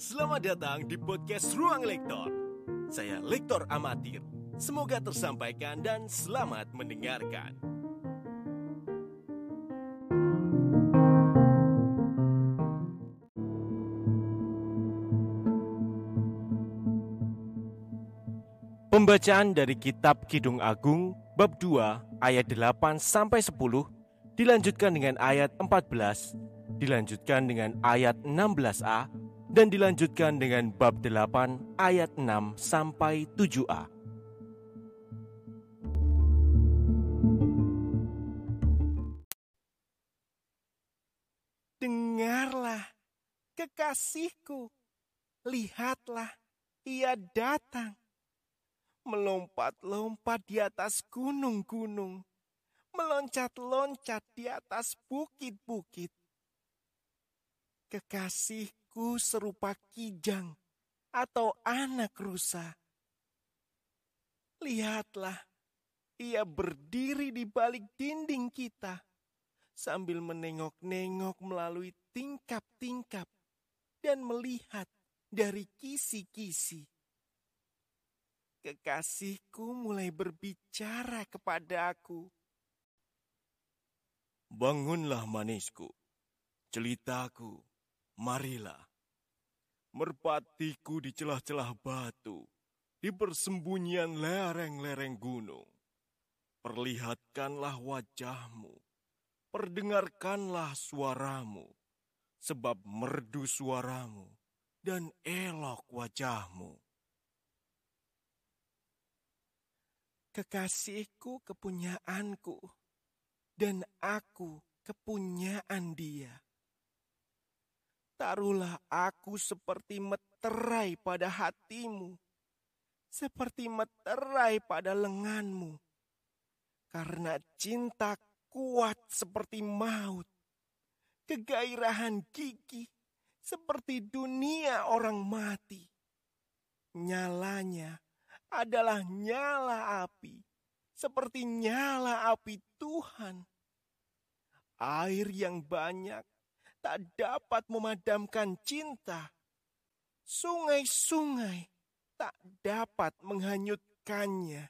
Selamat datang di podcast Ruang Lektor. Saya Lektor Amatir. Semoga tersampaikan dan selamat mendengarkan. Pembacaan dari kitab Kidung Agung bab 2 ayat 8 sampai 10 dilanjutkan dengan ayat 14, dilanjutkan dengan ayat 16a dan dilanjutkan dengan bab 8 ayat 6 sampai 7a. Dengarlah, kekasihku, lihatlah, ia datang melompat-lompat di atas gunung-gunung, meloncat-loncat di atas bukit-bukit. Kekasihku serupa kijang atau anak rusa. Lihatlah, ia berdiri di balik dinding kita sambil menengok-nengok melalui tingkap-tingkap dan melihat dari kisi-kisi kekasihku mulai berbicara kepada aku. Bangunlah manisku, celitaku, marilah. Merpatiku di celah-celah batu, di persembunyian lereng-lereng gunung. Perlihatkanlah wajahmu, perdengarkanlah suaramu, sebab merdu suaramu dan elok wajahmu. Kekasihku kepunyaanku, dan aku kepunyaan dia. Taruhlah aku seperti meterai pada hatimu, seperti meterai pada lenganmu, karena cinta kuat seperti maut, kegairahan gigi seperti dunia orang mati. Nyalanya adalah nyala api, seperti nyala api Tuhan. Air yang banyak tak dapat memadamkan cinta. Sungai-sungai tak dapat menghanyutkannya.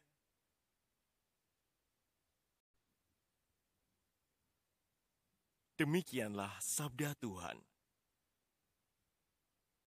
Demikianlah sabda Tuhan.